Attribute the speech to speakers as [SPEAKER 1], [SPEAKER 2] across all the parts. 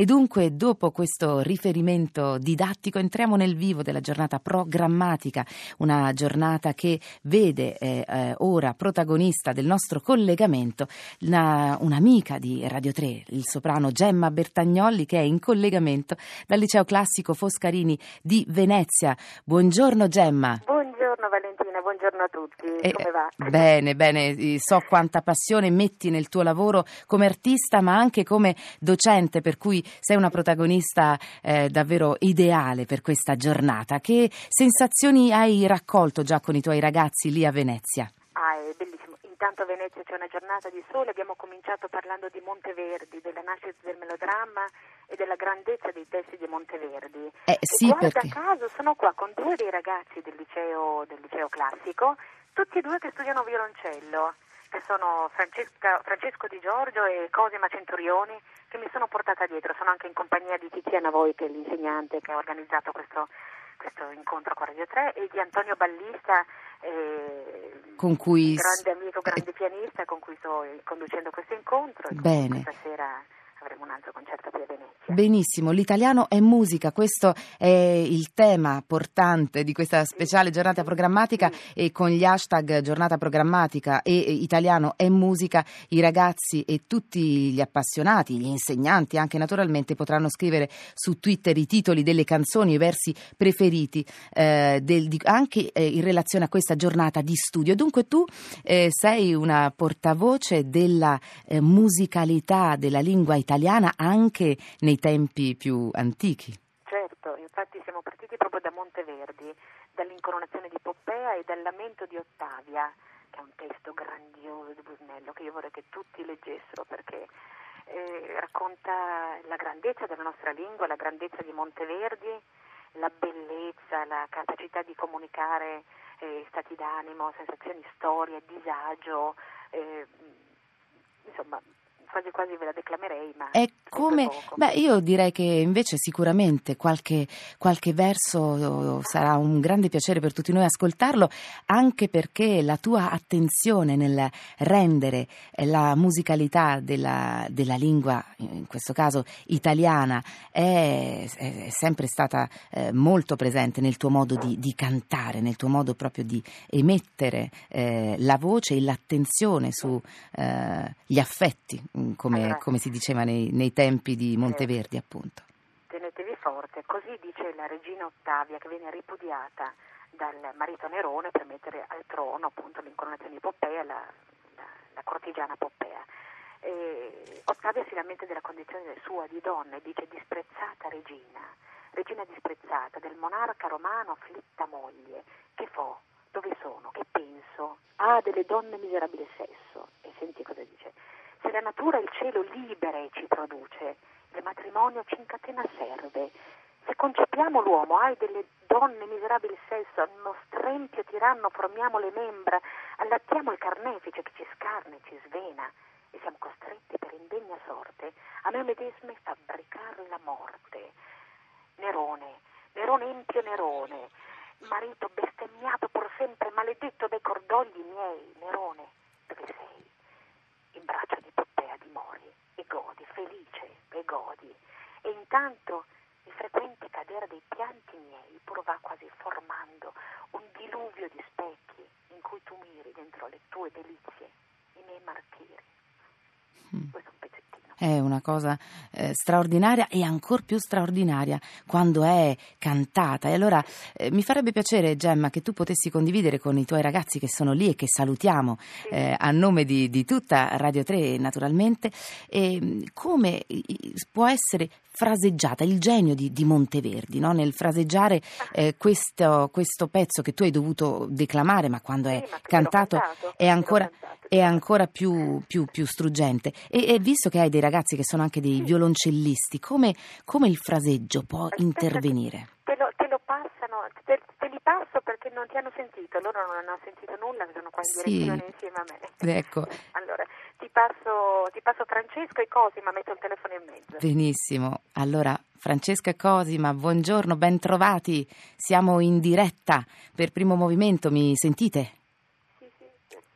[SPEAKER 1] E dunque, dopo questo riferimento didattico, entriamo nel vivo della giornata programmatica, una giornata che vede eh, eh, ora protagonista del nostro collegamento una, un'amica di Radio 3, il soprano Gemma Bertagnolli, che è in collegamento dal liceo classico Foscarini di Venezia. Buongiorno Gemma.
[SPEAKER 2] Buongiorno Valentina, buongiorno a tutti. Eh, Come va?
[SPEAKER 1] Bene, bene, so quanta passione metti nel tuo lavoro come artista, ma anche come docente, per cui sei una protagonista eh, davvero ideale per questa giornata. Che sensazioni hai raccolto già con i tuoi ragazzi lì a Venezia?
[SPEAKER 2] Ah, è bellissimo. Intanto a Venezia c'è una giornata di sole, abbiamo cominciato parlando di Monteverdi, della nascita del melodramma e della grandezza dei testi di Monteverdi.
[SPEAKER 1] Eh, sì,
[SPEAKER 2] e guarda
[SPEAKER 1] perché...
[SPEAKER 2] caso sono qua con due dei ragazzi del liceo, del liceo classico, tutti e due che studiano violoncello che sono Francesco Di Giorgio e Cosima Centurioni, che mi sono portata dietro. Sono anche in compagnia di Tiziana Voi, che è l'insegnante che ha organizzato questo, questo incontro con Radio 3, e di Antonio Ballista, eh,
[SPEAKER 1] con cui...
[SPEAKER 2] grande amico, grande pianista, con cui sto conducendo questo incontro.
[SPEAKER 1] Bene.
[SPEAKER 2] Questa sera avremo un altro concerto qui a Venezia.
[SPEAKER 1] Benissimo, l'italiano è musica, questo è il tema portante di questa speciale giornata programmatica e con gli hashtag giornata programmatica e italiano è musica i ragazzi e tutti gli appassionati, gli insegnanti anche naturalmente potranno scrivere su Twitter i titoli delle canzoni, i versi preferiti eh, del, di, anche eh, in relazione a questa giornata di studio. Dunque tu eh, sei una portavoce della eh, musicalità della lingua italiana italiana anche nei tempi più antichi.
[SPEAKER 2] Certo, infatti siamo partiti proprio da Monteverdi, dall'incoronazione di Poppea e dal lamento di Ottavia, che è un testo grandioso di Busnello che io vorrei che tutti leggessero perché eh, racconta la grandezza della nostra lingua, la grandezza di Monteverdi, la bellezza, la capacità di comunicare eh, stati d'animo, sensazioni, storie, disagio, eh, insomma quasi quasi ve la declamerei, ma
[SPEAKER 1] è come beh, io direi che invece sicuramente qualche, qualche verso sarà un grande piacere per tutti noi ascoltarlo, anche perché la tua attenzione nel rendere la musicalità della, della lingua, in questo caso italiana, è, è sempre stata eh, molto presente nel tuo modo di, di, cantare, nel tuo modo proprio di emettere eh, la voce e l'attenzione sugli eh, affetti come, allora, come si diceva nei, nei, tempi di Monteverdi appunto.
[SPEAKER 2] Tenetevi forte, così dice la regina Ottavia che viene ripudiata dal marito Nerone per mettere al trono appunto l'incoronazione di Poppea, la, la, la cortigiana Poppea. E Ottavia si lamenta della condizione sua di donna e dice disprezzata regina, regina disprezzata del monarca romano afflitta moglie, che fo, dove sono, che penso, ah delle donne miserabile sesso. E senti cosa dice, se la natura e il cielo libere ci produce, il matrimonio ci incatena serve. Se concepiamo l'uomo, hai delle donne miserabili sesso, uno strempio tiranno formiamo le membra, allattiamo il carnefice che ci scarne ci svena, e siamo costretti per indegna sorte a noi medesime fabbricare la morte. Nerone, Nerone empio Nerone, marito bestemmiato per sempre, maledetto dai cordogli miei, Nerone, dove sei? in braccio di Poppea dimori e godi, felice e godi. Intanto il frequente cadere dei pianti miei pur va quasi formando un diluvio di specchi in cui tu miri dentro le tue delizie, i miei martiri. Mm. Questo è
[SPEAKER 1] una cosa eh, straordinaria e ancora più straordinaria quando è cantata. E allora eh, mi farebbe piacere, Gemma, che tu potessi condividere con i tuoi ragazzi che sono lì e che salutiamo eh, a nome di, di, tutta Radio 3, naturalmente, come può essere fraseggiata, il genio di, di Monteverdi, no? nel fraseggiare eh, questo, questo, pezzo che tu hai dovuto declamare, ma quando è cantato,
[SPEAKER 2] cantato,
[SPEAKER 1] è ancora, è ancora più, più, più struggente. E, e, visto che hai dei ragazzi che sono anche dei violoncellisti, come, come il fraseggio può intervenire?
[SPEAKER 2] Te lo, te lo passano, te, te, li passo perché non ti hanno sentito, loro non hanno sentito nulla, sono qua in
[SPEAKER 1] sì.
[SPEAKER 2] direzione insieme a me.
[SPEAKER 1] Ecco.
[SPEAKER 2] Allora, ti passo, ti passo Francesco e Cosima, metto il telefono in mezzo.
[SPEAKER 1] Benissimo. Allora, Francesca e Cosima, buongiorno, bentrovati. Siamo in diretta per primo movimento, mi sentite?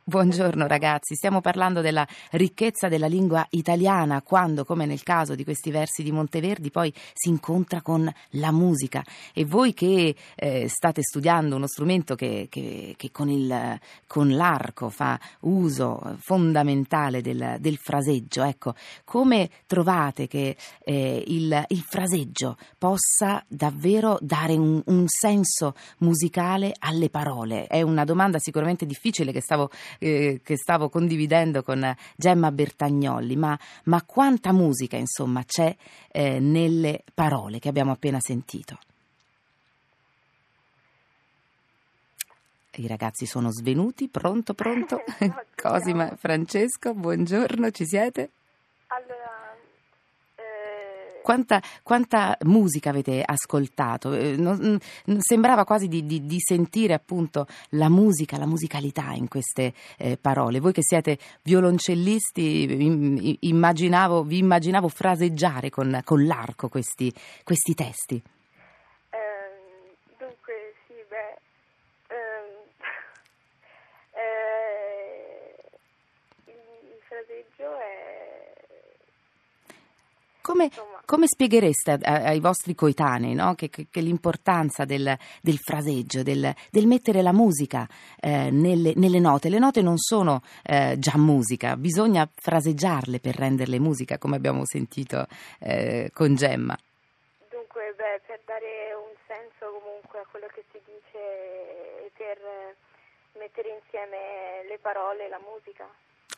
[SPEAKER 1] Buongiorno ragazzi, stiamo parlando della ricchezza della lingua italiana quando, come nel caso di questi versi di Monteverdi, poi si incontra con la musica. E voi che eh, state studiando uno strumento che, che, che con, il, con, l'arco fa uso fondamentale del, del, fraseggio, ecco, come trovate che eh, il, il, fraseggio possa davvero dare un, un senso musicale alle parole? È una domanda sicuramente difficile che stavo eh, che stavo condividendo con Gemma Bertagnolli, ma, ma quanta musica insomma c'è eh, nelle parole che abbiamo appena sentito? I ragazzi sono svenuti, pronto, pronto? Cosima, Francesco, buongiorno, ci siete? Quanta, quanta musica avete ascoltato? Eh, non, sembrava quasi di, di, di, sentire appunto la musica, la musicalità in queste eh, parole. Voi che siete violoncellisti, immaginavo, vi immaginavo fraseggiare con, con l'arco questi, questi testi.
[SPEAKER 3] Eh, beh, ehm, eh, il fraseggio è
[SPEAKER 1] come, come spieghereste ai vostri coetanei no? che, che, che, l'importanza del, del fraseggio, del, del, mettere la musica eh, nelle, nelle, note? Le note non sono eh, già musica, bisogna fraseggiarle per renderle musica, come abbiamo sentito eh, con Gemma.
[SPEAKER 3] Dunque, beh, per dare un senso comunque a quello che si dice e per mettere insieme le parole e la musica.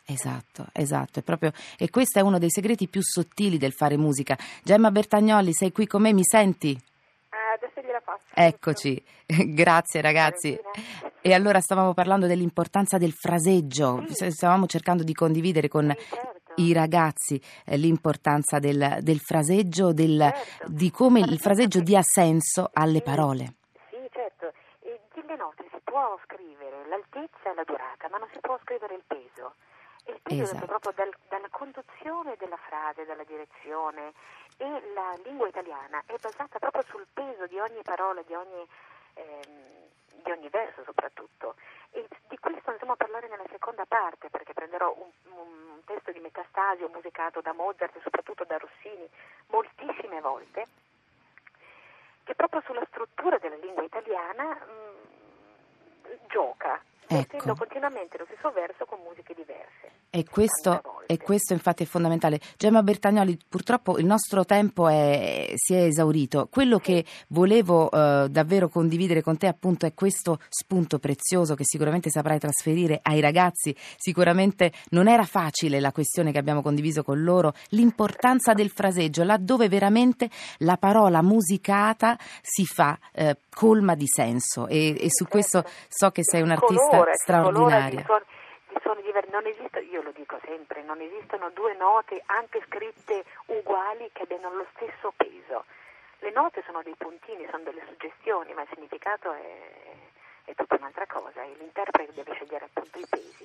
[SPEAKER 1] Esatto, esatto, proprio, e questo è uno dei segreti più sottili del fare musica. Gemma Bertagnoli, sei qui con me, mi senti?
[SPEAKER 3] Eh, adesso gliela faccio.
[SPEAKER 1] Eccoci, grazie ragazzi. E allora stavamo parlando dell'importanza del fraseggio, stavamo cercando di condividere con certo. i ragazzi eh, l'importanza del, del fraseggio, del, certo. di come il fraseggio dia senso alle parole.
[SPEAKER 2] Sì, certo, e delle note si può scrivere l'altezza e la durata, ma non si può scrivere il peso il peso esatto. proprio dal, dalla conduzione della frase, dalla direzione e la lingua italiana è basata proprio sul peso di ogni parola, di ogni, ehm, di ogni verso soprattutto. E di questo andremo a parlare nella seconda parte perché prenderò un, un testo di Metastasio musicato da Mozart e soprattutto da Rossini moltissime volte che proprio sulla struttura della lingua italiana mh, mm, gioca ecco. continuamente lo stesso verso con musiche diverse.
[SPEAKER 1] E questo, e questo, infatti è fondamentale. Gemma Bertagnoli, purtroppo il nostro tempo è, si è esaurito. Quello che volevo eh, davvero condividere con te appunto è questo spunto prezioso che sicuramente saprai trasferire ai ragazzi. Sicuramente non era facile la questione che abbiamo condiviso con loro, l'importanza del fraseggio, laddove veramente la parola musicata si fa eh, colma di senso e, e su questo so che sei un artista colore, straordinaria.
[SPEAKER 2] Colore di suoni, diversi. Non esiste, io lo dico sempre, non esistono due note anche scritte uguali che abbiano lo stesso peso. Le note sono dei puntini, sono delle suggestioni, ma il significato è, è tutta un'altra cosa e l'interprete deve scegliere appunto i pesi.